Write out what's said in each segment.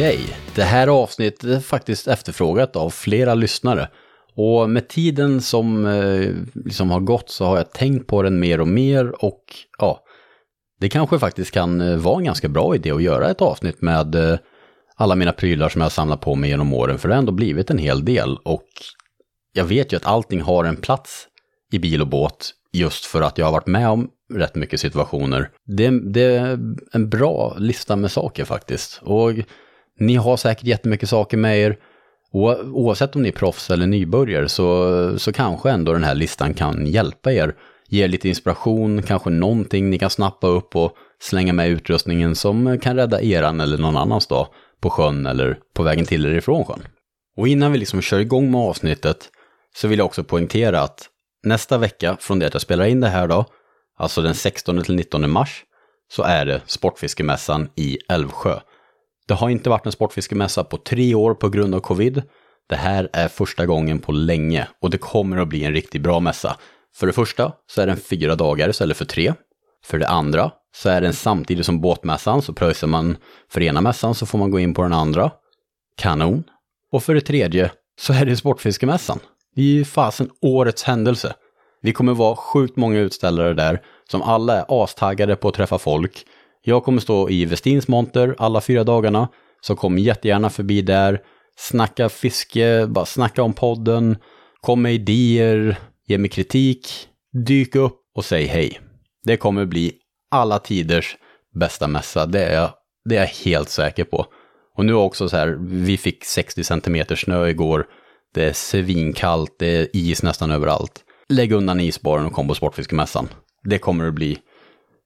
Okej, det här avsnittet är faktiskt efterfrågat av flera lyssnare. Och med tiden som eh, liksom har gått så har jag tänkt på den mer och mer och ja, det kanske faktiskt kan eh, vara en ganska bra idé att göra ett avsnitt med eh, alla mina prylar som jag har samlat på mig genom åren, för det har ändå blivit en hel del och jag vet ju att allting har en plats i bil och båt just för att jag har varit med om rätt mycket situationer. Det, det är en bra lista med saker faktiskt. Och ni har säkert jättemycket saker med er. O- Oavsett om ni är proffs eller nybörjare så, så kanske ändå den här listan kan hjälpa er. Ge er lite inspiration, kanske någonting ni kan snappa upp och slänga med utrustningen som kan rädda eran eller någon annans dag på sjön eller på vägen till eller ifrån sjön. Och innan vi liksom kör igång med avsnittet så vill jag också poängtera att nästa vecka från det att jag spelar in det här då, alltså den 16 till 19 mars, så är det Sportfiskemässan i Älvsjö. Det har inte varit en sportfiskemässa på tre år på grund av covid. Det här är första gången på länge och det kommer att bli en riktigt bra mässa. För det första så är den fyra dagar istället för tre. För det andra så är den samtidigt som båtmässan så pröjsar man för ena mässan så får man gå in på den andra. Kanon. Och för det tredje så är det Sportfiskemässan. Det är ju fasen årets händelse. Vi kommer vara sjukt många utställare där som alla är astaggade på att träffa folk. Jag kommer stå i Westins monter alla fyra dagarna, så kom jättegärna förbi där. Snacka fiske, bara snacka om podden, kom med idéer, ge mig kritik, dyk upp och säg hej. Det kommer bli alla tiders bästa mässa, det är jag, det är jag helt säker på. Och nu också så här, vi fick 60 centimeter snö igår, det är svinkallt, det är is nästan överallt. Lägg undan isbaren och kom på Sportfiskemässan. Det kommer att bli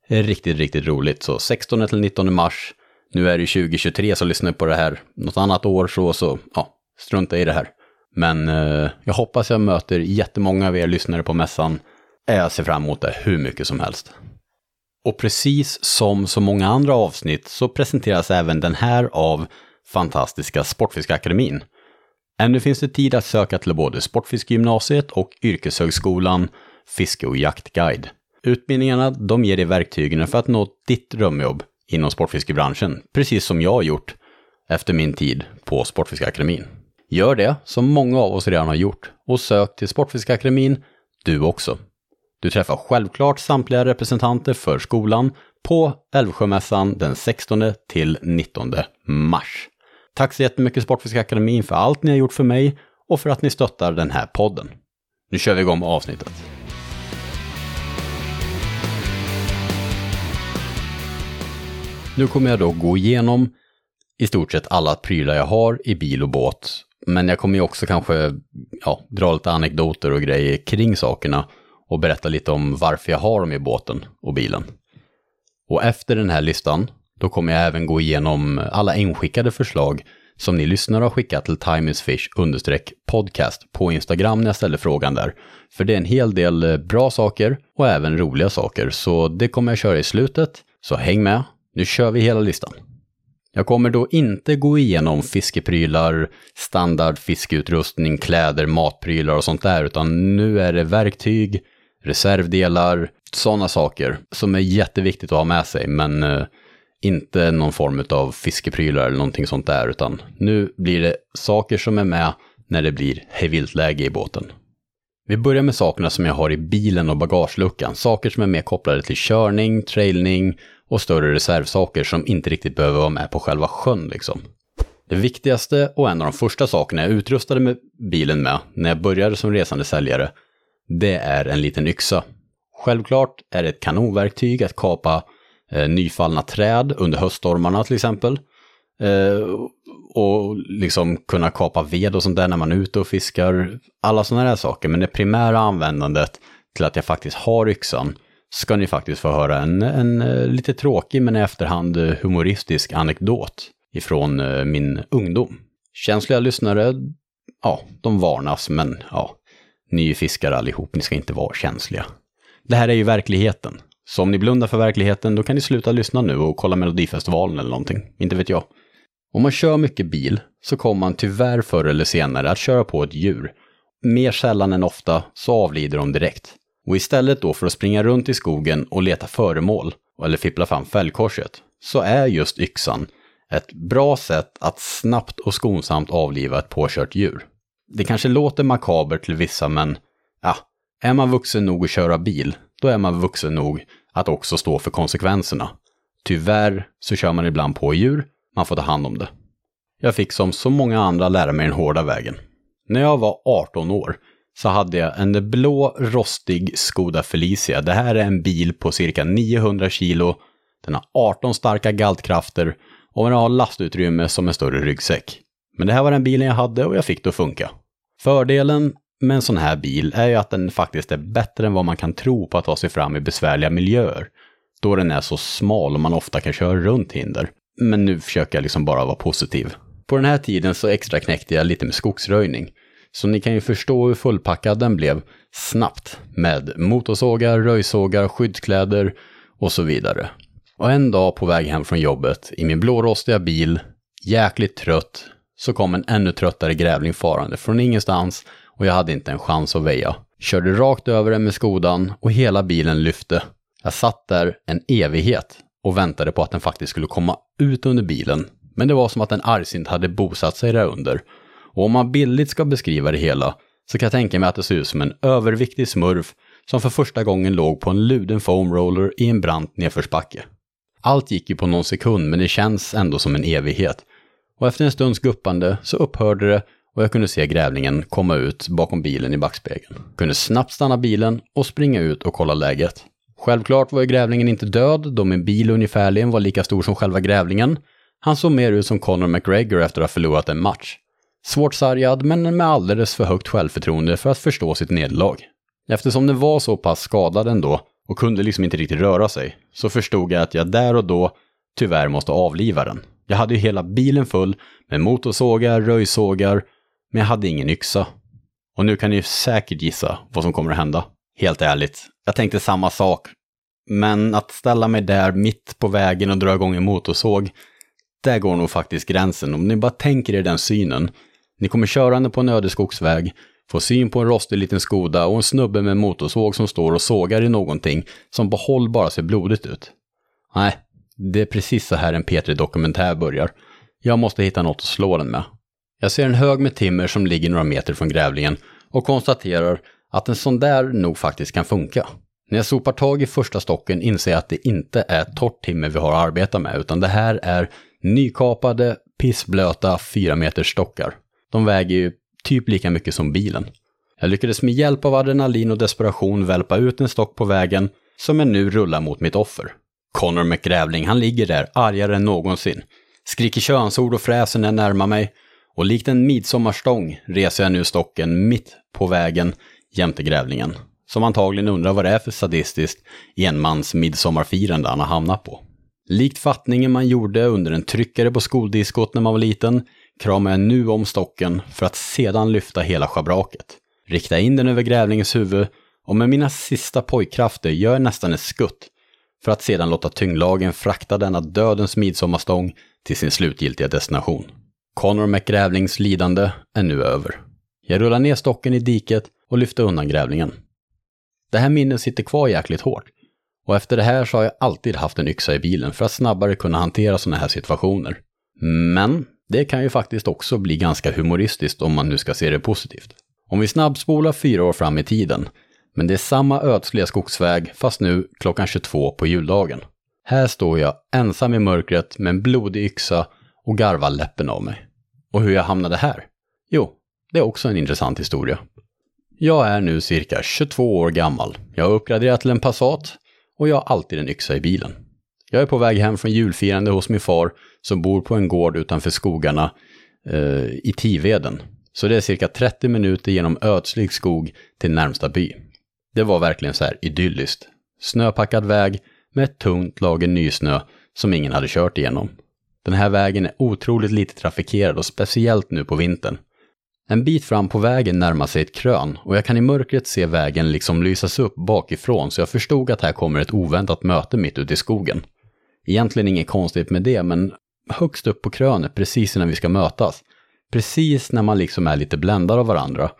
riktigt, riktigt roligt. Så 16 till 19 mars, nu är det 2023 så lyssnar på det här något annat år så, så ja, strunta i det här. Men eh, jag hoppas jag möter jättemånga av er lyssnare på mässan. Jag ser fram emot det hur mycket som helst. Och precis som så många andra avsnitt så presenteras även den här av fantastiska Sportfiskeakademin. Ännu finns det tid att söka till både Sportfiskegymnasiet och Yrkeshögskolan Fiske och jaktguide. Utbildningarna de ger dig verktygen för att nå ditt drömjobb inom sportfiskebranschen, precis som jag har gjort efter min tid på Sportfiskeakademin. Gör det som många av oss redan har gjort och sök till Sportfiskeakademin du också. Du träffar självklart samtliga representanter för skolan på Älvsjömässan den 16 till 19 mars. Tack så jättemycket Sportfiskeakademin för allt ni har gjort för mig och för att ni stöttar den här podden. Nu kör vi igång med avsnittet. Nu kommer jag då gå igenom i stort sett alla prylar jag har i bil och båt. Men jag kommer ju också kanske ja, dra lite anekdoter och grejer kring sakerna och berätta lite om varför jag har dem i båten och bilen. Och efter den här listan, då kommer jag även gå igenom alla inskickade förslag som ni lyssnare har skickat till timeisfish podcast på Instagram när jag ställer frågan där. För det är en hel del eh, bra saker och även roliga saker, så det kommer jag köra i slutet. Så häng med, nu kör vi hela listan. Jag kommer då inte gå igenom fiskeprylar, standard fiskeutrustning, kläder, matprylar och sånt där, utan nu är det verktyg, reservdelar, sådana saker som är jätteviktigt att ha med sig, men eh, inte någon form av fiskeprylar eller någonting sånt där, utan nu blir det saker som är med när det blir hejviltläge i båten. Vi börjar med sakerna som jag har i bilen och bagageluckan, saker som är mer kopplade till körning, trailning och större reservsaker som inte riktigt behöver vara med på själva sjön liksom. Det viktigaste och en av de första sakerna jag utrustade med bilen med när jag började som resande säljare, det är en liten yxa. Självklart är det ett kanonverktyg att kapa eh, nyfallna träd under höststormarna till exempel. Eh, och liksom kunna kapa ved och sånt där när man är ute och fiskar. Alla sådana där saker. Men det primära användandet till att jag faktiskt har yxan ska ni faktiskt få höra en, en eh, lite tråkig men i efterhand eh, humoristisk anekdot ifrån eh, min ungdom. Känsliga lyssnare, ja, de varnas, men ja, ni är ju fiskare allihop, ni ska inte vara känsliga. Det här är ju verkligheten. Så om ni blundar för verkligheten, då kan ni sluta lyssna nu och kolla Melodifestivalen eller någonting. Inte vet jag. Om man kör mycket bil så kommer man tyvärr förr eller senare att köra på ett djur. Mer sällan än ofta så avlider de direkt. Och istället då för att springa runt i skogen och leta föremål, eller fippla fram fällkorset, så är just yxan ett bra sätt att snabbt och skonsamt avliva ett påkört djur. Det kanske låter makabert till vissa, men ja, är man vuxen nog att köra bil, då är man vuxen nog att också stå för konsekvenserna. Tyvärr så kör man ibland på djur, man får ta hand om det. Jag fick som så många andra lära mig den hårda vägen. När jag var 18 år så hade jag en blå rostig Skoda Felicia. Det här är en bil på cirka 900 kilo. Den har 18 starka galtkrafter och den har lastutrymme som en större ryggsäck. Men det här var den bilen jag hade och jag fick det att funka. Fördelen med en sån här bil är ju att den faktiskt är bättre än vad man kan tro på att ta sig fram i besvärliga miljöer. Då den är så smal och man ofta kan köra runt hinder. Men nu försöker jag liksom bara vara positiv. På den här tiden så extra knäckte jag lite med skogsröjning. Så ni kan ju förstå hur fullpackad den blev snabbt med motorsågar, röjsågar, skyddskläder och så vidare. Och en dag på väg hem från jobbet i min blårostiga bil, jäkligt trött, så kom en ännu tröttare grävling farande från ingenstans och jag hade inte en chans att väja. Körde rakt över den med skodan och hela bilen lyfte. Jag satt där en evighet och väntade på att den faktiskt skulle komma ut under bilen. Men det var som att en argsint hade bosatt sig där under. Och om man billigt ska beskriva det hela så kan jag tänka mig att det ser ut som en överviktig smurf som för första gången låg på en luden foamroller i en brant nedförsbacke. Allt gick ju på någon sekund men det känns ändå som en evighet. Och efter en stunds guppande så upphörde det och jag kunde se grävlingen komma ut bakom bilen i backspegeln. Kunde snabbt stanna bilen och springa ut och kolla läget. Självklart var ju grävlingen inte död, då min bil ungefärligen var lika stor som själva grävlingen. Han såg mer ut som Conor McGregor efter att ha förlorat en match. Svårt sargad, men med alldeles för högt självförtroende för att förstå sitt nederlag. Eftersom den var så pass skadad ändå och kunde liksom inte riktigt röra sig, så förstod jag att jag där och då tyvärr måste avliva den. Jag hade ju hela bilen full med motorsågar, röjsågar, men jag hade ingen yxa. Och nu kan ni säkert gissa vad som kommer att hända. Helt ärligt, jag tänkte samma sak. Men att ställa mig där mitt på vägen och dra igång en motorsåg, där går nog faktiskt gränsen. Om ni bara tänker er den synen. Ni kommer körande på en öde skogsväg, får syn på en rostig liten Skoda och en snubbe med en motorsåg som står och sågar i någonting som på håll bara ser blodigt ut. Nej, det är precis så här en P3-dokumentär börjar. Jag måste hitta något att slå den med. Jag ser en hög med timmer som ligger några meter från grävlingen och konstaterar att en sån där nog faktiskt kan funka. När jag sopar tag i första stocken inser jag att det inte är torrt timmer vi har att arbeta med, utan det här är nykapade, pissblöta 4 meters stockar. De väger ju typ lika mycket som bilen. Jag lyckades med hjälp av adrenalin och desperation välpa ut en stock på vägen som jag nu rullar mot mitt offer. Connor McGrävling, han ligger där argare än någonsin. Skriker könsord och fräser när jag närmar mig. Och likt en midsommarstång reser jag nu stocken mitt på vägen jämte grävlingen. Som antagligen undrar vad det är för sadistiskt enmans midsommarfirande han har hamnat på. Likt fattningen man gjorde under en tryckare på skoldiskot när man var liten kramar jag nu om stocken för att sedan lyfta hela schabraket. Rikta in den över grävlingens huvud och med mina sista pojkkrafter gör jag nästan ett skutt för att sedan låta tyngdlagen frakta denna dödens midsommarstång till sin slutgiltiga destination. Connor McGrävlings lidande är nu över. Jag rullar ner stocken i diket och lyfte undan grävlingen. Det här minnet sitter kvar jäkligt hårt. Och efter det här så har jag alltid haft en yxa i bilen för att snabbare kunna hantera sådana här situationer. Men det kan ju faktiskt också bli ganska humoristiskt om man nu ska se det positivt. Om vi snabbspolar fyra år fram i tiden, men det är samma ödsliga skogsväg fast nu klockan 22 på juldagen. Här står jag ensam i mörkret med en blodig yxa och garvar läppen av mig. Och hur jag hamnade här? Jo, det är också en intressant historia. Jag är nu cirka 22 år gammal. Jag har uppgraderat till en Passat och jag har alltid en yxa i bilen. Jag är på väg hem från julfirande hos min far som bor på en gård utanför skogarna eh, i Tiveden. Så det är cirka 30 minuter genom ödslig skog till närmsta by. Det var verkligen så här idylliskt. Snöpackad väg med ett tungt lager nysnö som ingen hade kört igenom. Den här vägen är otroligt lite trafikerad och speciellt nu på vintern. En bit fram på vägen närmar sig ett krön och jag kan i mörkret se vägen liksom lysas upp bakifrån så jag förstod att här kommer ett oväntat möte mitt ute i skogen. Egentligen inget konstigt med det, men högst upp på krönet precis innan vi ska mötas, precis när man liksom är lite bländad av varandra,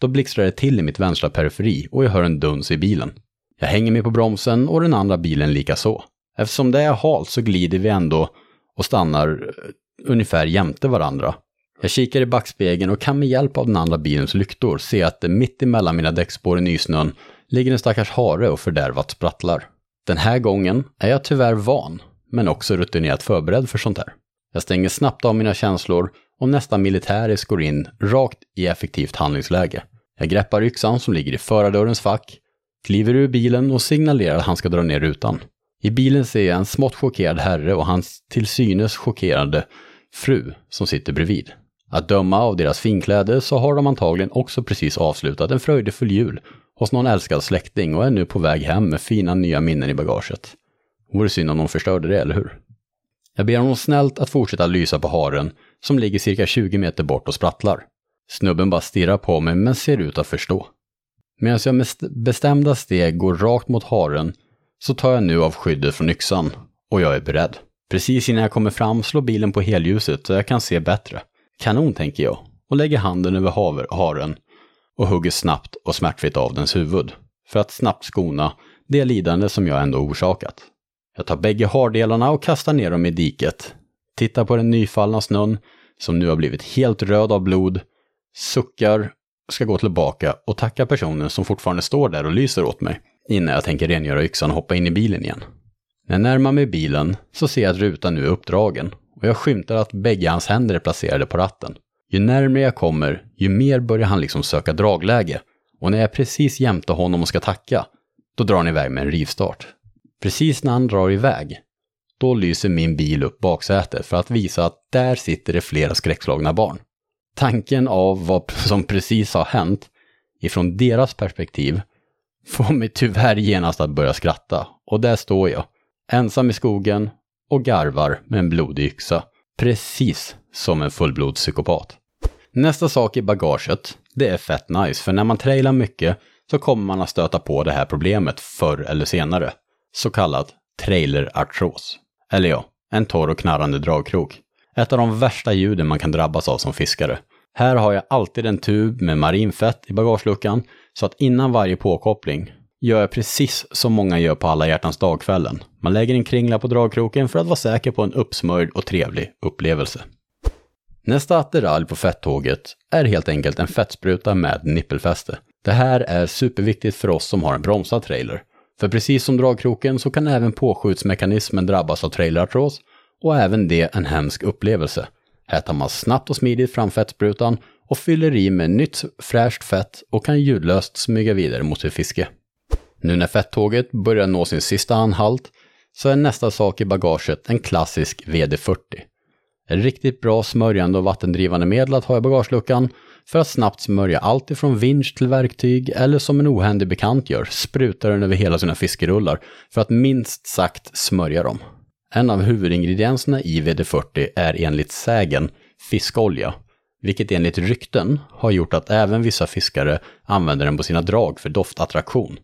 då blixtrar det till i mitt vänstra periferi och jag hör en duns i bilen. Jag hänger mig på bromsen och den andra bilen lika så. Eftersom det är halt så glider vi ändå och stannar eh, ungefär jämte varandra. Jag kikar i backspegeln och kan med hjälp av den andra bilens lyktor se att det mitt emellan mina däckspår i nysnön ligger en stackars hare och fördärvat sprattlar. Den här gången är jag tyvärr van, men också rutinerat förberedd för sånt här. Jag stänger snabbt av mina känslor och nästan militäriskt går in rakt i effektivt handlingsläge. Jag greppar yxan som ligger i förardörrens fack, kliver ur bilen och signalerar att han ska dra ner rutan. I bilen ser jag en smått chockerad herre och hans till synes chockerade fru som sitter bredvid. Att döma av deras finkläder så har de antagligen också precis avslutat en fröjdefull jul hos någon älskad släkting och är nu på väg hem med fina nya minnen i bagaget. Vore synd om de förstörde det, eller hur? Jag ber honom snällt att fortsätta lysa på haren som ligger cirka 20 meter bort och sprattlar. Snubben bara stirrar på mig men ser ut att förstå. Medan jag med bestämda steg går rakt mot haren så tar jag nu av skyddet från yxan och jag är beredd. Precis innan jag kommer fram slår bilen på helljuset så jag kan se bättre. Kanon, tänker jag och lägger handen över haver, haren och hugger snabbt och smärtfritt av dens huvud för att snabbt skona det lidande som jag ändå orsakat. Jag tar bägge hardelarna och kastar ner dem i diket. Tittar på den nyfallna snön som nu har blivit helt röd av blod, suckar, ska gå tillbaka och tacka personen som fortfarande står där och lyser åt mig innan jag tänker rengöra yxan och hoppa in i bilen igen. När jag närmar mig bilen så ser jag att rutan nu är uppdragen och jag skymtar att bägge hans händer är placerade på ratten. Ju närmare jag kommer, ju mer börjar han liksom söka dragläge. Och när jag är precis jämte honom och ska tacka, då drar han iväg med en rivstart. Precis när han drar iväg, då lyser min bil upp baksätet för att visa att där sitter det flera skräckslagna barn. Tanken av vad som precis har hänt, ifrån deras perspektiv, får mig tyvärr genast att börja skratta. Och där står jag, ensam i skogen och garvar med en blodig yxa. Precis som en fullblodspsykopat. Nästa sak i bagaget, det är fett nice, för när man trailar mycket så kommer man att stöta på det här problemet förr eller senare. Så kallad trailerartros. Eller ja, en torr och knarrande dragkrok. Ett av de värsta ljuden man kan drabbas av som fiskare. Här har jag alltid en tub med marinfett i bagageluckan, så att innan varje påkoppling gör jag precis som många gör på alla hjärtans dagkvällen. Man lägger en kringla på dragkroken för att vara säker på en uppsmörjd och trevlig upplevelse. Nästa attiralj på fettåget är helt enkelt en fettspruta med nippelfäste. Det här är superviktigt för oss som har en bromsad trailer. För precis som dragkroken så kan även påskjutsmekanismen drabbas av trailerartros och även det en hemsk upplevelse. Här tar man snabbt och smidigt fram fettsprutan och fyller i med nytt fräscht fett och kan ljudlöst smyga vidare mot sitt fiske. Nu när fettåget börjar nå sin sista anhalt så är nästa sak i bagaget en klassisk VD40. Ett riktigt bra smörjande och vattendrivande medel att ha i bagageluckan för att snabbt smörja allt ifrån vinsch till verktyg eller som en ohändig bekant gör, sprutar den över hela sina fiskerullar för att minst sagt smörja dem. En av huvudingredienserna i VD40 är enligt sägen fiskolja, vilket enligt rykten har gjort att även vissa fiskare använder den på sina drag för doftattraktion.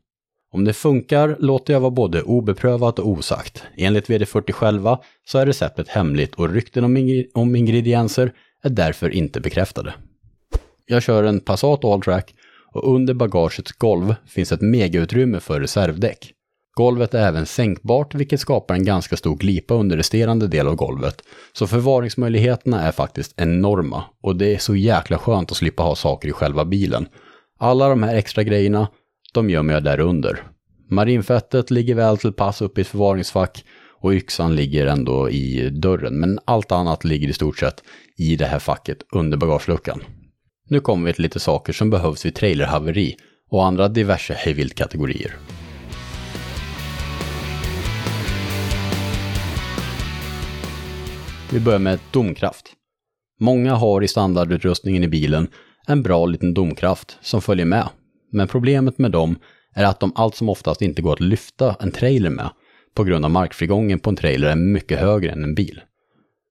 Om det funkar låter jag vara både obeprövat och osagt. Enligt VD40 själva så är receptet hemligt och rykten om, ing om ingredienser är därför inte bekräftade. Jag kör en Passat Alltrack och under bagagets golv finns ett megautrymme för reservdäck. Golvet är även sänkbart vilket skapar en ganska stor glipa under resterande del av golvet. Så förvaringsmöjligheterna är faktiskt enorma och det är så jäkla skönt att slippa ha saker i själva bilen. Alla de här extra grejerna de gömmer jag där under. Marinfettet ligger väl till pass uppe i ett förvaringsfack och yxan ligger ändå i dörren, men allt annat ligger i stort sett i det här facket under bagageluckan. Nu kommer vi till lite saker som behövs vid trailerhaveri och andra diverse hejvilt-kategorier. Vi börjar med domkraft. Många har i standardutrustningen i bilen en bra liten domkraft som följer med men problemet med dem är att de allt som oftast inte går att lyfta en trailer med på grund av markfrigången på en trailer är mycket högre än en bil.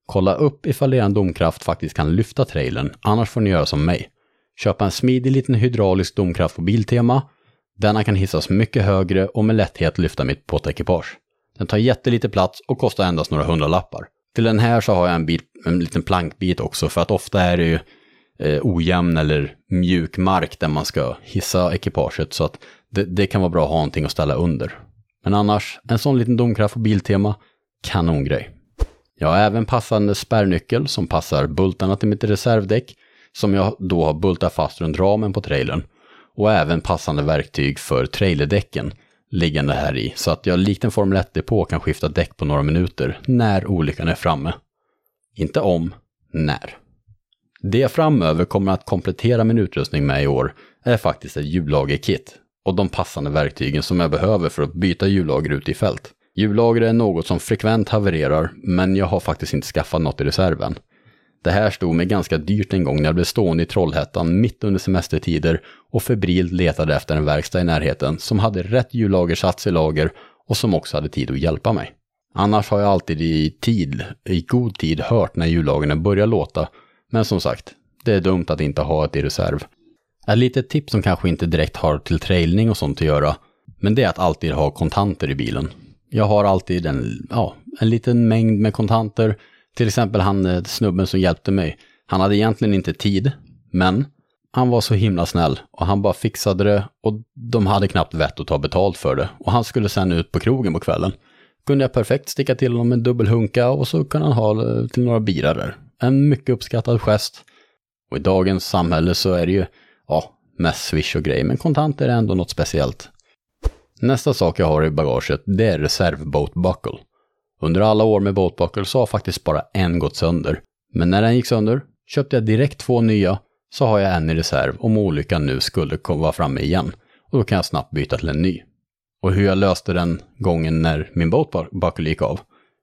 Kolla upp ifall er domkraft faktiskt kan lyfta trailern, annars får ni göra som mig. Köpa en smidig liten hydraulisk domkraft på Biltema. Denna kan hissas mycket högre och med lätthet lyfta mitt båtekipage. Den tar jättelite plats och kostar endast några hundralappar. Till den här så har jag en, bit, en liten plankbit också för att ofta är det ju eh, ojämn eller mjuk mark där man ska hissa ekipaget så att det, det, kan vara bra att ha någonting att ställa under. Men annars, en sån liten domkraft på Biltema, kanongrej. Jag har även passande spärrnyckel som passar bultarna till mitt reservdäck, som jag då har bultat fast runt ramen på trailern. Och även passande verktyg för trailerdäcken liggande här i, så att jag likt en Formel 1-depå kan skifta däck på några minuter när olyckan är framme. Inte om, när. Det jag framöver kommer att komplettera min utrustning med i år är faktiskt ett hjullagerkit och de passande verktygen som jag behöver för att byta hjullager ute i fält. Hjullager är något som frekvent havererar, men jag har faktiskt inte skaffat något i reserven. Det här stod mig ganska dyrt en gång när jag blev stående i Trollhättan mitt under semestertider och febrilt letade efter en verkstad i närheten som hade rätt hjullagersats i lager och som också hade tid att hjälpa mig. Annars har jag alltid i tid, i god tid hört när hjullagren börjar låta, men som sagt, det är dumt att inte ha ett i reserv. Ett litet tips som kanske inte direkt har till trailning och sånt att göra, men det är att alltid ha kontanter i bilen. Jag har alltid en, ja, en liten mängd med kontanter. Till exempel han eh, snubben som hjälpte mig. Han hade egentligen inte tid, men han var så himla snäll och han bara fixade det och de hade knappt vett att ta betalt för det. Och han skulle sen ut på krogen på kvällen. Kunde jag perfekt sticka till honom en dubbelhunka och så kunde han ha eh, till några birar där. En mycket uppskattad gest. Och i dagens samhälle så är det ju, ja, mest swish och grejer, men kontanter är ändå något speciellt. Nästa sak jag har i bagaget, det är reservbåtbuckle. Under alla år med båtbuckle så har faktiskt bara en gått sönder. Men när den gick sönder köpte jag direkt två nya, så har jag en i reserv om olyckan nu skulle vara framme igen. Och då kan jag snabbt byta till en ny. Och hur jag löste den gången när min båtbuckle gick av?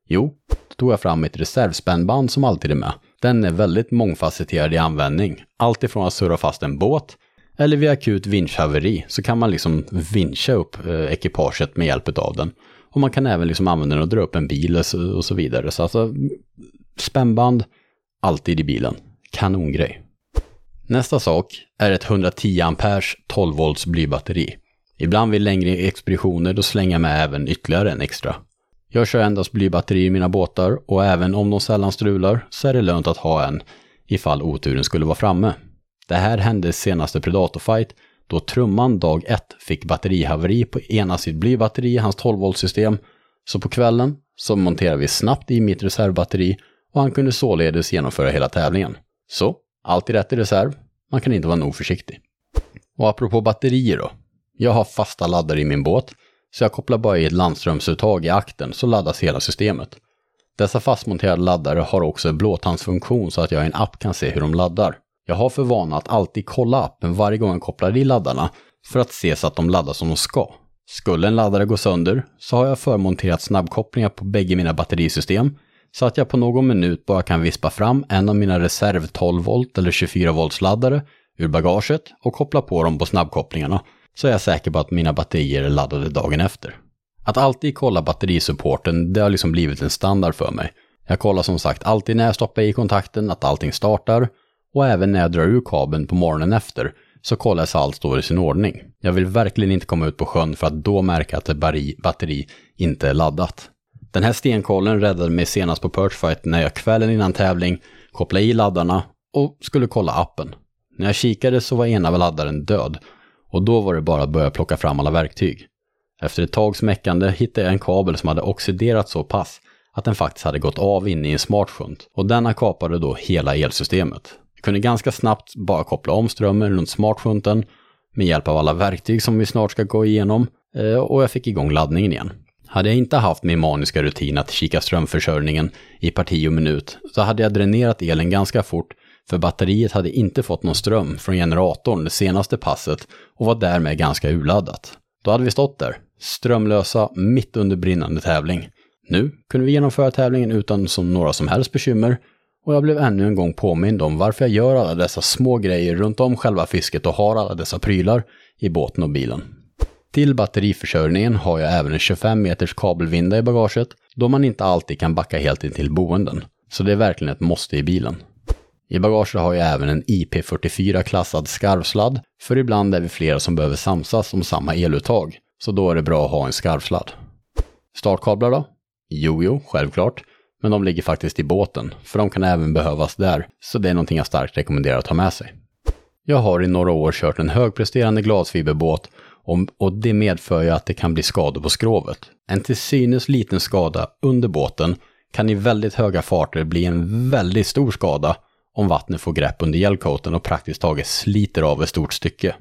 Jo, då tog jag fram mitt reservspännband som alltid är med. Den är väldigt mångfacetterad i användning. Allt ifrån att surra fast en båt eller vid akut vinschhaveri så kan man liksom vincha upp eh, ekipaget med hjälp av den. Och man kan även liksom använda den och dra upp en bil och så vidare. Så alltså spännband, alltid i bilen. Kanongrej. Nästa sak är ett 110 amperes 12 volts blybatteri. Ibland vid längre expeditioner då slänger jag med även ytterligare en extra. Jag kör endast blybatteri i mina båtar och även om de sällan strular så är det lönt att ha en ifall oturen skulle vara framme. Det här hände senaste Predator-fight då trumman dag 1 fick batterihaveri på ena sitt blybatteri i hans 12 volt system. Så på kvällen så monterade vi snabbt i mitt reservbatteri och han kunde således genomföra hela tävlingen. Så, alltid rätt i reserv. Man kan inte vara nog försiktig. Och apropå batterier då. Jag har fasta laddare i min båt, så jag kopplar bara i ett landströmsuttag i akten så laddas hela systemet. Dessa fastmonterade laddare har också en blåtandsfunktion så att jag i en app kan se hur de laddar. Jag har för vana att alltid kolla appen varje gång jag kopplar i laddarna för att se så att de laddar som de ska. Skulle en laddare gå sönder så har jag förmonterat snabbkopplingar på bägge mina batterisystem så att jag på någon minut bara kan vispa fram en av mina reserv 12 volt eller 24 volts laddare ur bagaget och koppla på dem på snabbkopplingarna så är jag säker på att mina batterier är laddade dagen efter. Att alltid kolla batterisupporten, det har liksom blivit en standard för mig. Jag kollar som sagt alltid när jag stoppar i kontakten att allting startar och även när jag drar ur kabeln på morgonen efter så kollar jag så allt står i sin ordning. Jag vill verkligen inte komma ut på sjön för att då märka att ett batteri inte är laddat. Den här stenkollen räddade mig senast på Perchfight när jag kvällen innan tävling kopplade i laddarna och skulle kolla appen. När jag kikade så var ena laddaren död och då var det bara att börja plocka fram alla verktyg. Efter ett tags meckande hittade jag en kabel som hade oxiderat så pass att den faktiskt hade gått av inne i en smartshunt och denna kapade då hela elsystemet Jag kunde ganska snabbt bara koppla om strömmen runt smartshunten med hjälp av alla verktyg som vi snart ska gå igenom eh, och jag fick igång laddningen igen. Hade jag inte haft min maniska rutin att kika strömförsörjningen i parti och minut så hade jag dränerat elen ganska fort för batteriet hade inte fått någon ström från generatorn det senaste passet och var därmed ganska urladdat. Då hade vi stått där, strömlösa mitt under brinnande tävling. Nu kunde vi genomföra tävlingen utan som några som helst bekymmer och jag blev ännu en gång påmind om varför jag gör alla dessa små grejer runt om själva fisket och har alla dessa prylar i båten och bilen. Till batteriförsörjningen har jag även en 25 meters kabelvinda i bagaget då man inte alltid kan backa helt in till boenden. Så det är verkligen ett måste i bilen. I bagaget har jag även en IP44-klassad skarvsladd, för ibland är vi flera som behöver samsas om samma eluttag, så då är det bra att ha en skarvsladd. Startkablar då? Jo, jo, självklart. Men de ligger faktiskt i båten, för de kan även behövas där, så det är någonting jag starkt rekommenderar att ha med sig. Jag har i några år kört en högpresterande glasfiberbåt och det medför ju att det kan bli skador på skrovet. En till synes liten skada under båten kan i väldigt höga farter bli en väldigt stor skada om vattnet får grepp under gelcoaten och praktiskt taget sliter av ett stort stycke.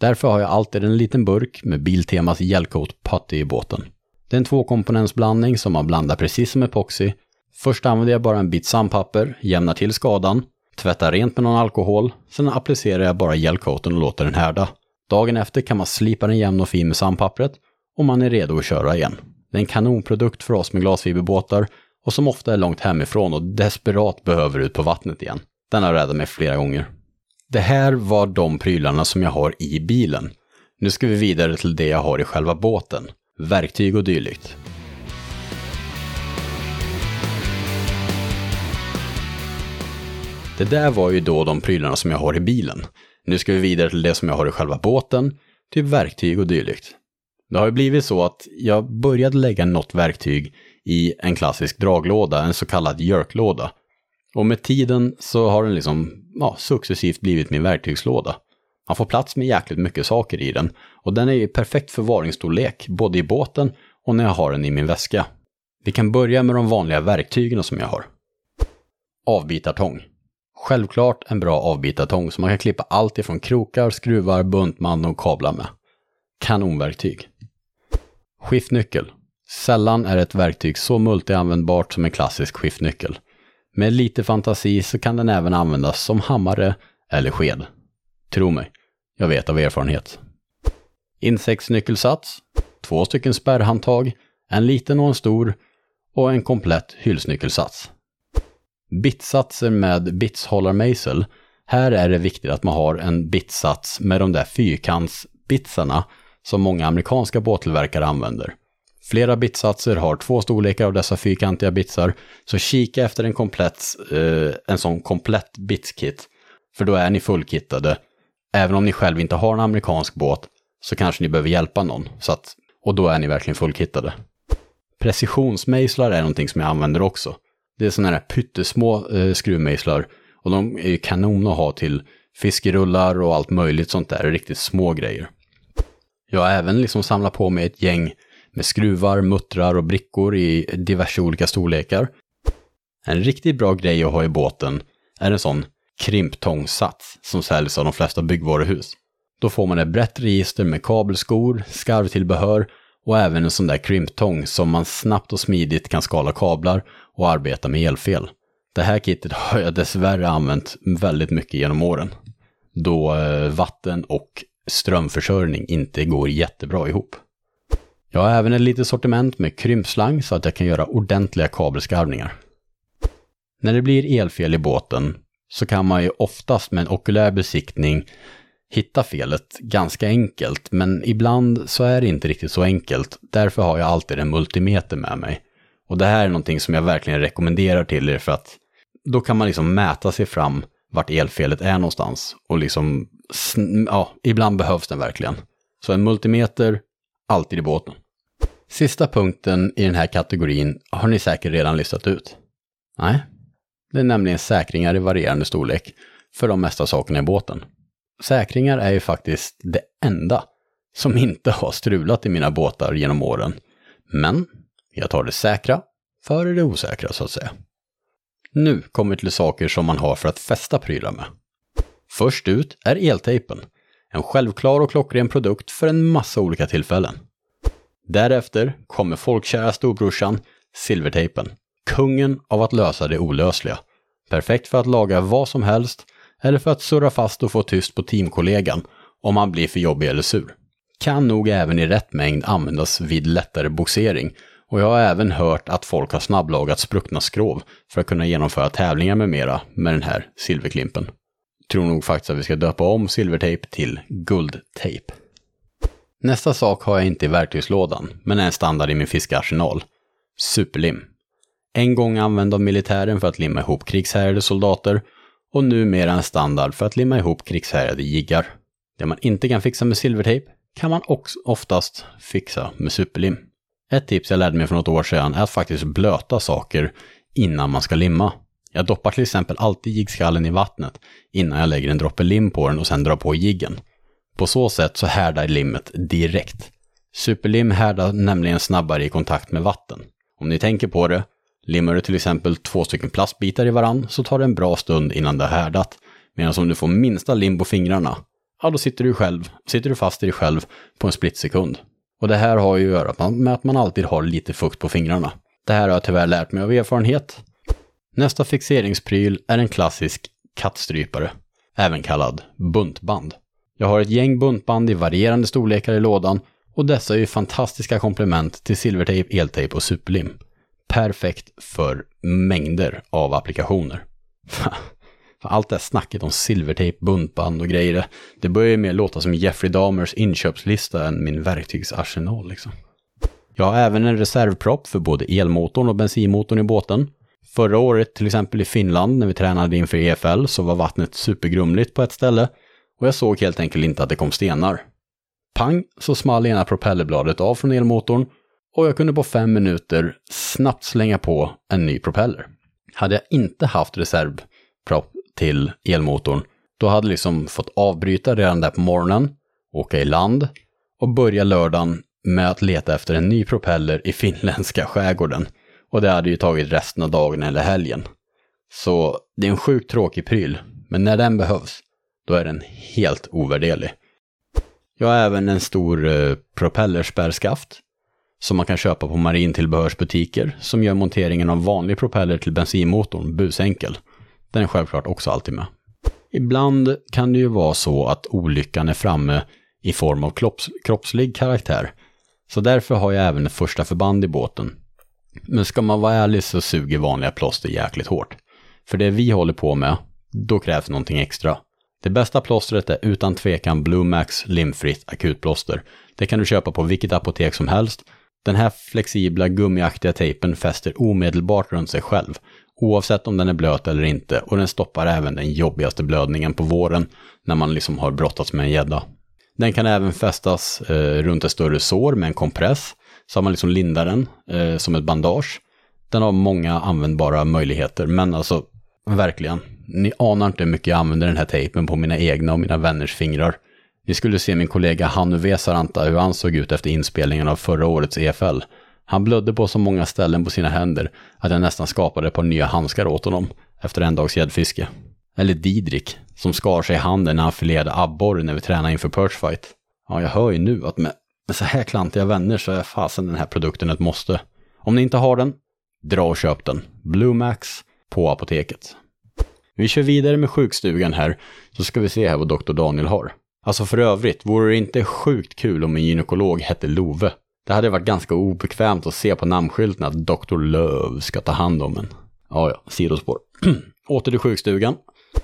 Därför har jag alltid en liten burk med Biltemas gelcoat putty i båten. Det är en tvåkomponentsblandning som man blandar precis som epoxy. Först använder jag bara en bit sandpapper, jämnar till skadan, tvättar rent med någon alkohol, sen applicerar jag bara gelcoaten och låter den härda. Dagen efter kan man slipa den jämn och fin med sandpappret och man är redo att köra igen. Det är en kanonprodukt för oss med glasfiberbåtar och som ofta är långt hemifrån och desperat behöver ut på vattnet igen. Den har räddat mig flera gånger. Det här var de prylarna som jag har i bilen. Nu ska vi vidare till det jag har i själva båten. Verktyg och dylikt. Det där var ju då de prylarna som jag har i bilen. Nu ska vi vidare till det som jag har i själva båten, typ verktyg och dylikt. Det har ju blivit så att jag började lägga något verktyg i en klassisk draglåda, en så kallad jerklåda. Och med tiden så har den liksom ja, successivt blivit min verktygslåda. Man får plats med jäkligt mycket saker i den och den är i perfekt förvaringsstorlek både i båten och när jag har den i min väska. Vi kan börja med de vanliga verktygen som jag har. Avbitartång. Självklart en bra avbitartång som man kan klippa allt ifrån krokar, skruvar, buntband och kablar med. Kanonverktyg. Skiftnyckel. Sällan är ett verktyg så multianvändbart som en klassisk skiftnyckel. Med lite fantasi så kan den även användas som hammare eller sked. Tro mig, jag vet av erfarenhet. Insektsnyckelsats, två stycken spärrhandtag, en liten och en stor och en komplett hylsnyckelsats. Bitsatser med bitshållarmejsel. Här är det viktigt att man har en bitsats med de där fyrkantsbitsarna som många amerikanska båttillverkare använder. Flera bitsatser har två storlekar av dessa fyrkantiga bitsar, så kika efter en komplett, eh, en sån komplett bitskit, för då är ni fullkittade. Även om ni själv inte har en amerikansk båt så kanske ni behöver hjälpa någon, så att, och då är ni verkligen fullkittade. Precisionsmejslar är någonting som jag använder också. Det är sådana här pyttesmå eh, skruvmejslar och de är ju kanon att ha till fiskerullar och allt möjligt sånt där, riktigt små grejer. Jag har även liksom samlat på mig ett gäng med skruvar, muttrar och brickor i diverse olika storlekar. En riktigt bra grej att ha i båten är en sån krimptångsats som säljs av de flesta byggvaruhus. Då får man ett brett register med kabelskor, skarvtillbehör och även en sån där krimptång som man snabbt och smidigt kan skala kablar och arbeta med elfel. Det här kittet har jag dessvärre använt väldigt mycket genom åren. Då eh, vatten och strömförsörjning inte går jättebra ihop. Jag har även ett litet sortiment med krympslang så att jag kan göra ordentliga kabelskarvningar. När det blir elfel i båten så kan man ju oftast med en okulär besiktning hitta felet ganska enkelt, men ibland så är det inte riktigt så enkelt. Därför har jag alltid en multimeter med mig. Och det här är någonting som jag verkligen rekommenderar till er för att då kan man liksom mäta sig fram vart elfelet är någonstans. Och liksom, ja, ibland behövs den verkligen. Så en multimeter, alltid i båten. Sista punkten i den här kategorin har ni säkert redan listat ut. Nej, det är nämligen säkringar i varierande storlek för de mesta sakerna i båten. Säkringar är ju faktiskt det enda som inte har strulat i mina båtar genom åren. Men jag tar det säkra före det osäkra så att säga. Nu kommer vi till saker som man har för att fästa prylar med. Först ut är eltejpen. En självklar och klockren produkt för en massa olika tillfällen. Därefter kommer folkkära storbrorsan, silvertejpen. Kungen av att lösa det olösliga. Perfekt för att laga vad som helst eller för att surra fast och få tyst på teamkollegan om han blir för jobbig eller sur. Kan nog även i rätt mängd användas vid lättare boxering och jag har även hört att folk har snabblagat spruckna skrov för att kunna genomföra tävlingar med mera med den här silverklimpen. Tror nog faktiskt att vi ska döpa om silvertejp till guldtejp. Nästa sak har jag inte i verktygslådan, men är en standard i min fiskarsenal. Superlim. En gång använd av militären för att limma ihop krigshärjade soldater och numera en standard för att limma ihop krigshärjade jiggar. Det man inte kan fixa med silvertejp kan man också oftast fixa med superlim. Ett tips jag lärde mig för något år sedan är att faktiskt blöta saker innan man ska limma. Jag doppar till exempel alltid jiggskallen i vattnet innan jag lägger en droppe lim på den och sen drar på jiggen. På så sätt så härdar limmet direkt. Superlim härdar nämligen snabbare i kontakt med vatten. Om ni tänker på det, Limmar du till exempel två stycken plastbitar i varann så tar det en bra stund innan det har härdat. Medan om du får minsta lim på fingrarna, ja då sitter du själv, sitter du fast i dig själv på en splitsekund. Och det här har ju att göra med att man alltid har lite fukt på fingrarna. Det här har jag tyvärr lärt mig av erfarenhet. Nästa fixeringspryl är en klassisk kattstrypare, även kallad buntband. Jag har ett gäng buntband i varierande storlekar i lådan och dessa är ju fantastiska komplement till silvertejp, eltejp och superlim. Perfekt för mängder av applikationer. Allt det här snacket om silvertejp, buntband och grejer, det börjar ju mer låta som Jeffrey Dahmers inköpslista än min verktygsarsenal liksom. Jag har även en reservpropp för både elmotorn och bensinmotorn i båten. Förra året, till exempel i Finland, när vi tränade inför EFL, så var vattnet supergrumligt på ett ställe och jag såg helt enkelt inte att det kom stenar. Pang, så small ena propellerbladet av från elmotorn och jag kunde på fem minuter snabbt slänga på en ny propeller. Hade jag inte haft reservpropp till elmotorn, då hade jag liksom fått avbryta redan där på morgonen, åka i land och börja lördagen med att leta efter en ny propeller i finländska skärgården. Och det hade ju tagit resten av dagen eller helgen. Så det är en sjukt tråkig pryl, men när den behövs, då är den helt ovärderlig. Jag har även en stor eh, propellerspärrskaft som man kan köpa på marintillbehörsbutiker som gör monteringen av vanlig propeller till bensinmotorn busenkel. Den är självklart också alltid med. Ibland kan det ju vara så att olyckan är framme i form av kropps kroppslig karaktär. Så därför har jag även ett första förband i båten. Men ska man vara ärlig så suger vanliga plåster jäkligt hårt. För det vi håller på med, då krävs någonting extra. Det bästa plåstret är utan tvekan Blue Max limfritt akutplåster. Det kan du köpa på vilket apotek som helst. Den här flexibla gummiaktiga tejpen fäster omedelbart runt sig själv, oavsett om den är blöt eller inte, och den stoppar även den jobbigaste blödningen på våren, när man liksom har brottats med en gädda. Den kan även fästas eh, runt ett större sår med en kompress, så har man liksom lindar den eh, som ett bandage. Den har många användbara möjligheter, men alltså verkligen, ni anar inte hur mycket jag använder den här tejpen på mina egna och mina vänners fingrar. Ni skulle se min kollega Hannu Vesaranta hur han såg ut efter inspelningen av förra årets EFL. Han blödde på så många ställen på sina händer att jag nästan skapade ett par nya handskar åt honom efter en dags gäddfiske. Eller Didrik, som skar sig i handen när han filerade abborre när vi tränade inför Perchfight. Ja, jag hör ju nu att med, med så här klantiga vänner så är fasen den här produkten ett måste. Om ni inte har den, dra och köp den. Blue Max på apoteket. Vi kör vidare med sjukstugan här, så ska vi se här vad Dr. Daniel har. Alltså för övrigt, vore det inte sjukt kul om en gynekolog hette Love? Det hade varit ganska obekvämt att se på namnskylten att Dr. Löv ska ta hand om en. Ja, ja, sidospår. Åter till sjukstugan.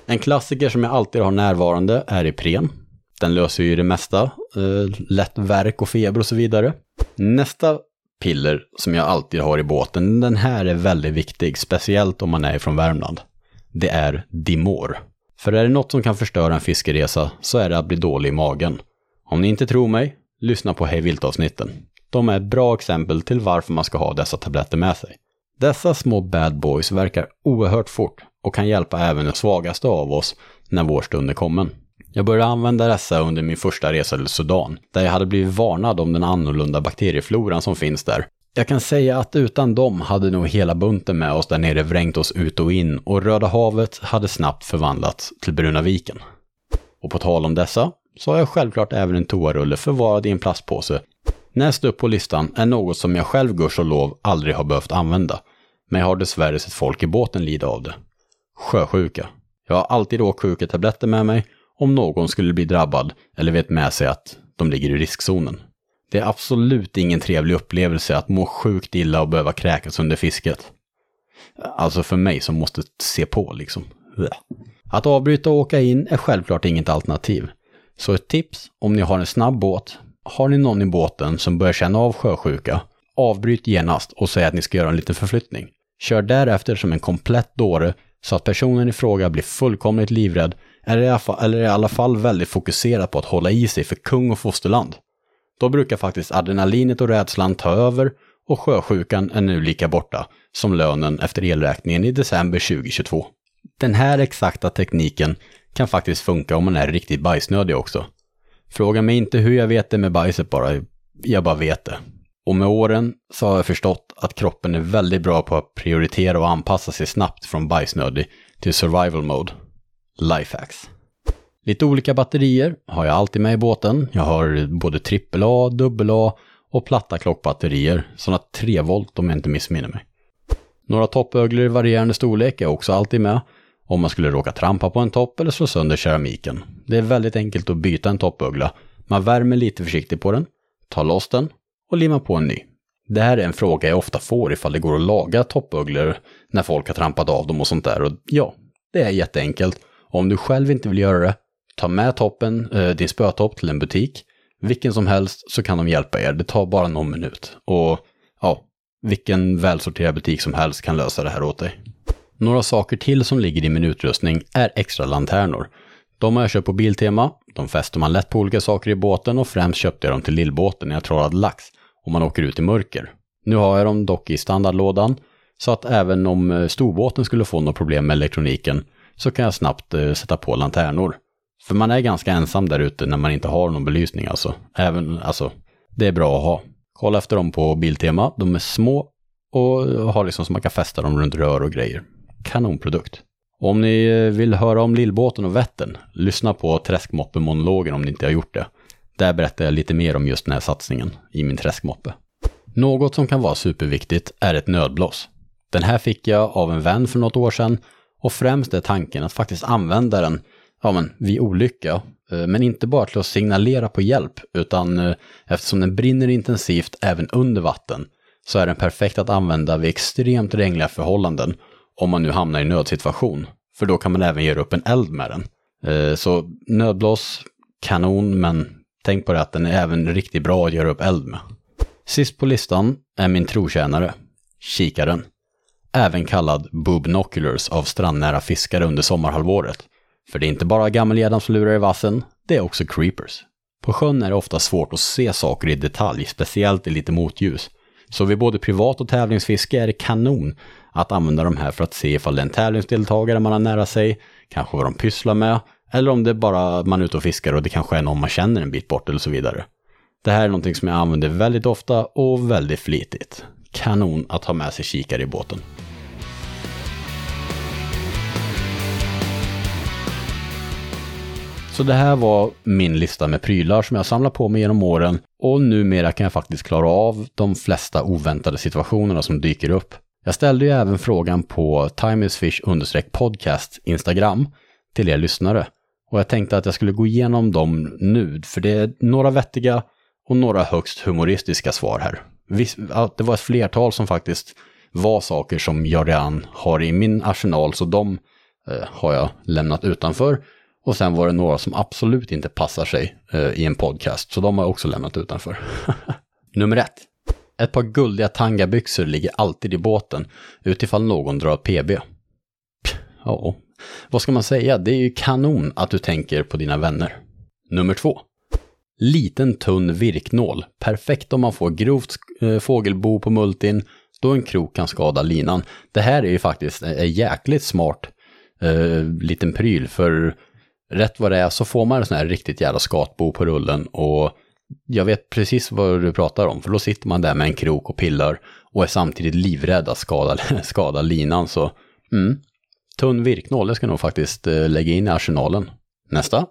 En klassiker som jag alltid har närvarande är Ipren. Den löser ju det mesta, eh, lätt värk och feber och så vidare. Nästa piller som jag alltid har i båten, den här är väldigt viktig, speciellt om man är från Värmland. Det är Dimor. För är det något som kan förstöra en fiskeresa så är det att bli dålig i magen. Om ni inte tror mig, lyssna på Hej Vilt-avsnitten. De är ett bra exempel till varför man ska ha dessa tabletter med sig. Dessa små bad boys verkar oerhört fort och kan hjälpa även den svagaste av oss när vår stund är kommen. Jag började använda dessa under min första resa till Sudan, där jag hade blivit varnad om den annorlunda bakteriefloran som finns där. Jag kan säga att utan dem hade nog hela bunten med oss där nere vrängt oss ut och in och Röda havet hade snabbt förvandlats till Bruna viken. Och på tal om dessa, så har jag självklart även en toarulle förvarad i en plastpåse. Näst upp på listan är något som jag själv gudskelov aldrig har behövt använda, men jag har dessvärre sett folk i båten lida av det. Sjösjuka. Jag har alltid åksjuketabletter med mig om någon skulle bli drabbad eller vet med sig att de ligger i riskzonen. Det är absolut ingen trevlig upplevelse att må sjukt illa och behöva kräkas under fisket. Alltså för mig som måste se på liksom. Att avbryta och åka in är självklart inget alternativ. Så ett tips om ni har en snabb båt, har ni någon i båten som börjar känna av sjösjuka, avbryt genast och säg att ni ska göra en liten förflyttning. Kör därefter som en komplett dåre så att personen i fråga blir fullkomligt livrädd eller i alla fall väldigt fokuserad på att hålla i sig för kung och fosterland. Då brukar faktiskt adrenalinet och rädslan ta över och sjösjukan är nu lika borta som lönen efter elräkningen i december 2022. Den här exakta tekniken kan faktiskt funka om man är riktigt bajsnödig också. Fråga mig inte hur jag vet det med bajset bara, jag bara vet det. Och med åren så har jag förstått att kroppen är väldigt bra på att prioritera och anpassa sig snabbt från bajsnödig till survival mode. Lifehacks. Lite olika batterier har jag alltid med i båten. Jag har både AAA, AA och platta klockbatterier. Sådana 3 volt om jag inte missminner mig. Några toppöglor i varierande storlek är också alltid med. Om man skulle råka trampa på en topp eller slå sönder keramiken. Det är väldigt enkelt att byta en toppögla. Man värmer lite försiktigt på den, tar loss den och limmar på en ny. Det här är en fråga jag ofta får ifall det går att laga toppöglor när folk har trampat av dem och sånt där. Och ja, det är jätteenkelt. Om du själv inte vill göra det, ta med toppen, eh, din spötopp till en butik, vilken som helst, så kan de hjälpa er. Det tar bara någon minut. Och ja, vilken välsorterad butik som helst kan lösa det här åt dig. Några saker till som ligger i min utrustning är extra lanternor. De har jag köpt på Biltema, de fäster man lätt på olika saker i båten och främst köpte jag dem till lillbåten när jag trålade lax och man åker ut i mörker. Nu har jag dem dock i standardlådan så att även om eh, storbåten skulle få något problem med elektroniken så kan jag snabbt eh, sätta på lanternor. För man är ganska ensam där ute när man inte har någon belysning alltså. Även, alltså, det är bra att ha. Kolla efter dem på Biltema, de är små och har liksom så man kan fästa dem runt rör och grejer. Kanonprodukt. Om ni eh, vill höra om Lillbåten och Vättern, lyssna på Träskmoppe-monologen om ni inte har gjort det. Där berättar jag lite mer om just den här satsningen i min träskmoppe. Något som kan vara superviktigt är ett nödblås. Den här fick jag av en vän för något år sedan och främst är tanken att faktiskt använda den ja, men, vid olycka. Eh, men inte bara till att signalera på hjälp, utan eh, eftersom den brinner intensivt även under vatten så är den perfekt att använda vid extremt regnliga förhållanden om man nu hamnar i nödsituation. För då kan man även göra upp en eld med den. Eh, så nödblås, kanon, men tänk på det att den är även riktigt bra att göra upp eld med. Sist på listan är min trotjänare, kikaren. Även kallad bubnoculars av strandnära fiskare under sommarhalvåret. För det är inte bara gammelgäddan som lurar i vassen, det är också creepers. På sjön är det ofta svårt att se saker i detalj, speciellt i lite motljus. Så vid både privat och tävlingsfiske är det kanon att använda de här för att se ifall det är en tävlingsdeltagare man har nära sig, kanske vad de pysslar med, eller om det är bara man är ute och fiskar och det kanske är någon man känner en bit bort eller så vidare. Det här är någonting som jag använder väldigt ofta och väldigt flitigt. Kanon att ha med sig kikare i båten. Så det här var min lista med prylar som jag samlat på mig genom åren och numera kan jag faktiskt klara av de flesta oväntade situationerna som dyker upp. Jag ställde ju även frågan på timeisfish-podcast Instagram till er lyssnare. Och jag tänkte att jag skulle gå igenom dem nu, för det är några vettiga och några högst humoristiska svar här. Det var ett flertal som faktiskt var saker som jag redan har i min arsenal, så de eh, har jag lämnat utanför. Och sen var det några som absolut inte passar sig eh, i en podcast, så de har jag också lämnat utanför. Nummer ett. Ett par guldiga tangabyxor ligger alltid i båten utifall någon drar PB. Ja, vad ska man säga? Det är ju kanon att du tänker på dina vänner. Nummer två. Liten tunn virknål. Perfekt om man får grovt eh, fågelbo på multin då en krok kan skada linan. Det här är ju faktiskt en jäkligt smart eh, liten pryl för rätt vad det är så får man en sån här riktigt jävla skatbo på rullen och jag vet precis vad du pratar om, för då sitter man där med en krok och pillar och är samtidigt livrädd att skada, skada linan. Så mm, tunn virknål, det ska nog faktiskt eh, lägga in i arsenalen. Nästa.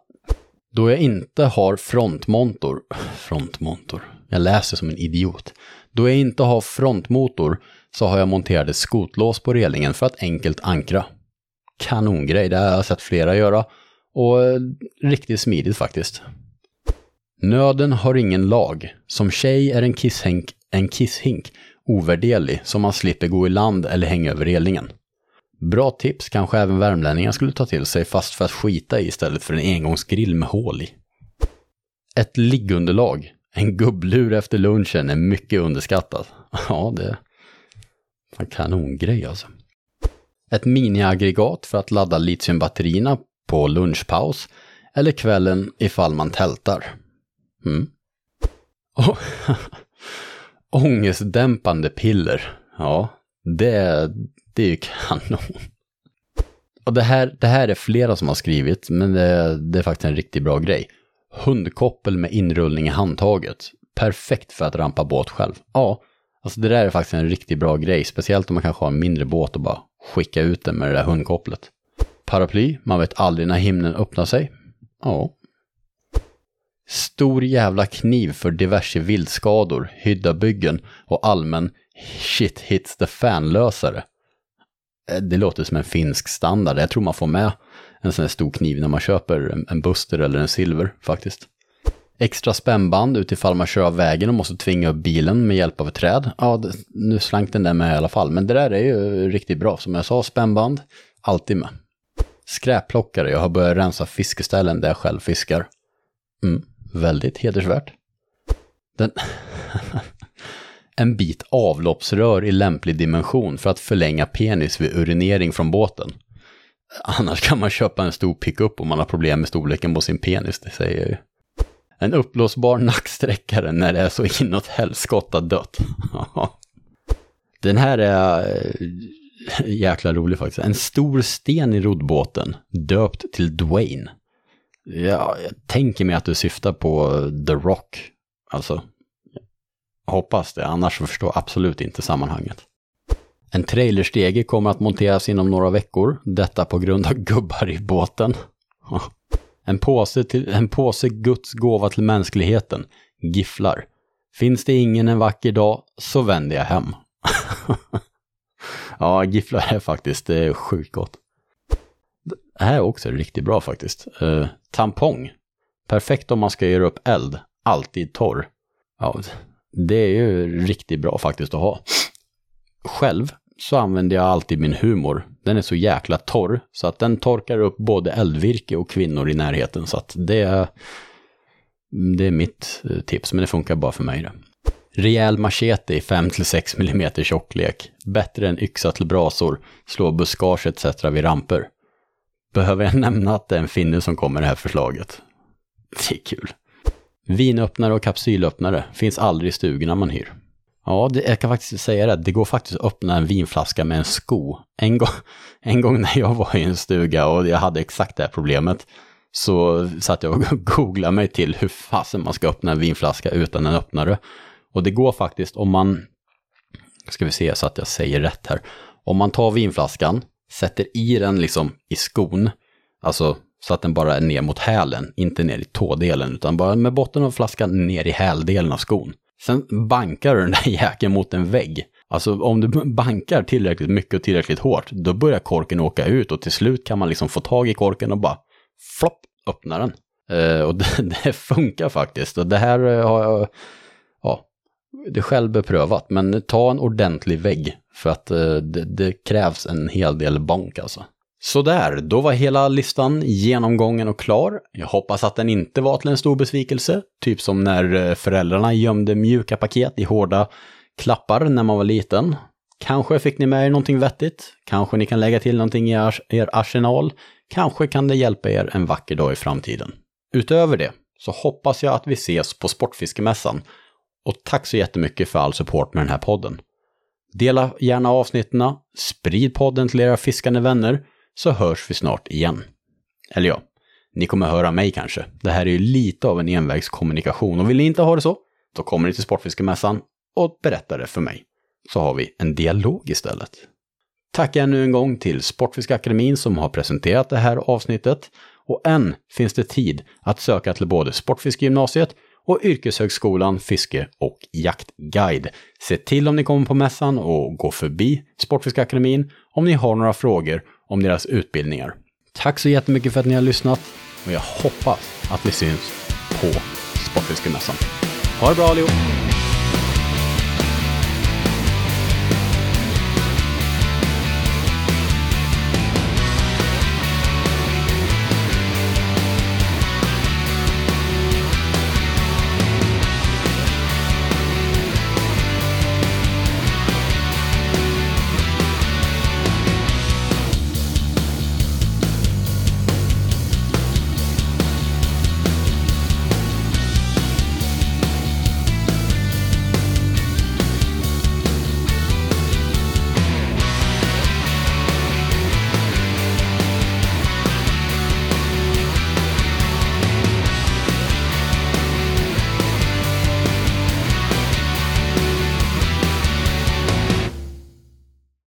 Då jag inte har frontmontor, frontmontor, jag läser som en idiot. Då jag inte har frontmotor så har jag monterade skotlås på relingen för att enkelt ankra. Kanongrej, det har jag sett flera göra och eh, riktigt smidigt faktiskt. Nöden har ingen lag. Som tjej är en kisshink, en kisshink ovärderlig så man slipper gå i land eller hänga över relingen. Bra tips kanske även värmlänningar skulle ta till sig fast för att skita i istället för en engångsgrill med hål i. Ett liggunderlag. En gubblur efter lunchen är mycket underskattat. Ja, det är en kanongrej alltså. Ett miniaggregat för att ladda litiumbatterierna på lunchpaus eller kvällen ifall man tältar. Mm. Oh. Ångestdämpande piller. Ja, det, det är ju kanon. Och det här, det här är flera som har skrivit, men det, det är faktiskt en riktigt bra grej. Hundkoppel med inrullning i handtaget. perfekt för att rampa båt själv. Ja, alltså det där är faktiskt en riktigt bra grej, speciellt om man kanske har en mindre båt och bara skicka ut den med det där hundkopplet. Paraply, man vet aldrig när himlen öppnar sig. Ja. Stor jävla kniv för diverse vildskador, hydda byggen och allmän shit hits the fan-lösare. Eh, det låter som en finsk standard. Jag tror man får med en sån här stor kniv när man köper en Buster eller en Silver faktiskt. Extra spännband utifall man kör av vägen och måste tvinga upp bilen med hjälp av ett träd. Ja, nu slank den där med i alla fall. Men det där är ju riktigt bra. Som jag sa, spännband, alltid med. Skräpplockare, jag har börjat rensa fiskeställen där jag själv fiskar. Mm, väldigt hedersvärt. Den... en bit avloppsrör i lämplig dimension för att förlänga penis vid urinering från båten. Annars kan man köpa en stor pickup om man har problem med storleken på sin penis, det säger jag ju. En uppblåsbar nacksträckare när det är så inåt helskotta dött. Den här är jäkla rolig faktiskt. En stor sten i roddbåten, döpt till Dwayne. Ja, jag tänker mig att du syftar på The Rock. Alltså, hoppas det, annars förstår jag absolut inte sammanhanget. En trailerstege kommer att monteras inom några veckor, detta på grund av gubbar i båten. En påse, till, en påse Guds gåva till mänskligheten, gifflar. Finns det ingen en vacker dag så vänder jag hem. ja, gifflar är faktiskt det är sjukt gott. Det här är också riktigt bra faktiskt. Uh, tampong. Perfekt om man ska göra upp eld. Alltid torr. Ja, det är ju riktigt bra faktiskt att ha. Själv så använder jag alltid min humor. Den är så jäkla torr så att den torkar upp både eldvirke och kvinnor i närheten. Så att det är, det är mitt eh, tips, men det funkar bara för mig det. Rejäl machete i 5-6 mm tjocklek. Bättre än yxa till brasor, slå buskage etc. vid ramper. Behöver jag nämna att det är en finne som kommer med det här förslaget? Det är kul. Vinöppnare och kapsylöppnare finns aldrig i stugorna man hyr. Ja, det, jag kan faktiskt säga det. Det går faktiskt att öppna en vinflaska med en sko. En gång, en gång när jag var i en stuga och jag hade exakt det här problemet så satt jag och googlade mig till hur fasen man ska öppna en vinflaska utan en öppnare. Och det går faktiskt om man, ska vi se så att jag säger rätt här, om man tar vinflaskan, sätter i den liksom i skon, alltså så att den bara är ner mot hälen, inte ner i tådelen, utan bara med botten av flaskan ner i häldelen av skon. Sen bankar du den där jäkeln mot en vägg. Alltså om du bankar tillräckligt mycket och tillräckligt hårt, då börjar korken åka ut och till slut kan man liksom få tag i korken och bara flopp, öppna den. Uh, och det, det, funkar faktiskt. Och det här uh, har jag, det är själv beprövat, men ta en ordentlig vägg för att eh, det, det, krävs en hel del bank alltså. Sådär, då var hela listan genomgången och klar. Jag hoppas att den inte var till en stor besvikelse, typ som när eh, föräldrarna gömde mjuka paket i hårda klappar när man var liten. Kanske fick ni med er någonting vettigt, kanske ni kan lägga till någonting i er arsenal, kanske kan det hjälpa er en vacker dag i framtiden. Utöver det så hoppas jag att vi ses på Sportfiskemässan och tack så jättemycket för all support med den här podden. Dela gärna avsnitten, sprid podden till era fiskande vänner så hörs vi snart igen. Eller ja, ni kommer höra mig kanske. Det här är ju lite av en envägskommunikation och vill ni inte ha det så, då kommer ni till Sportfiskemässan och berättar det för mig. Så har vi en dialog istället. Tack ännu en gång till Sportfiskeakademin som har presenterat det här avsnittet. Och än finns det tid att söka till både Sportfiskegymnasiet och Yrkeshögskolan Fiske och Jaktguide. Se till om ni kommer på mässan och gå förbi Sportfiskeakademin om ni har några frågor om deras utbildningar. Tack så jättemycket för att ni har lyssnat och jag hoppas att vi syns på Sportfiskemässan. Ha det bra allihop!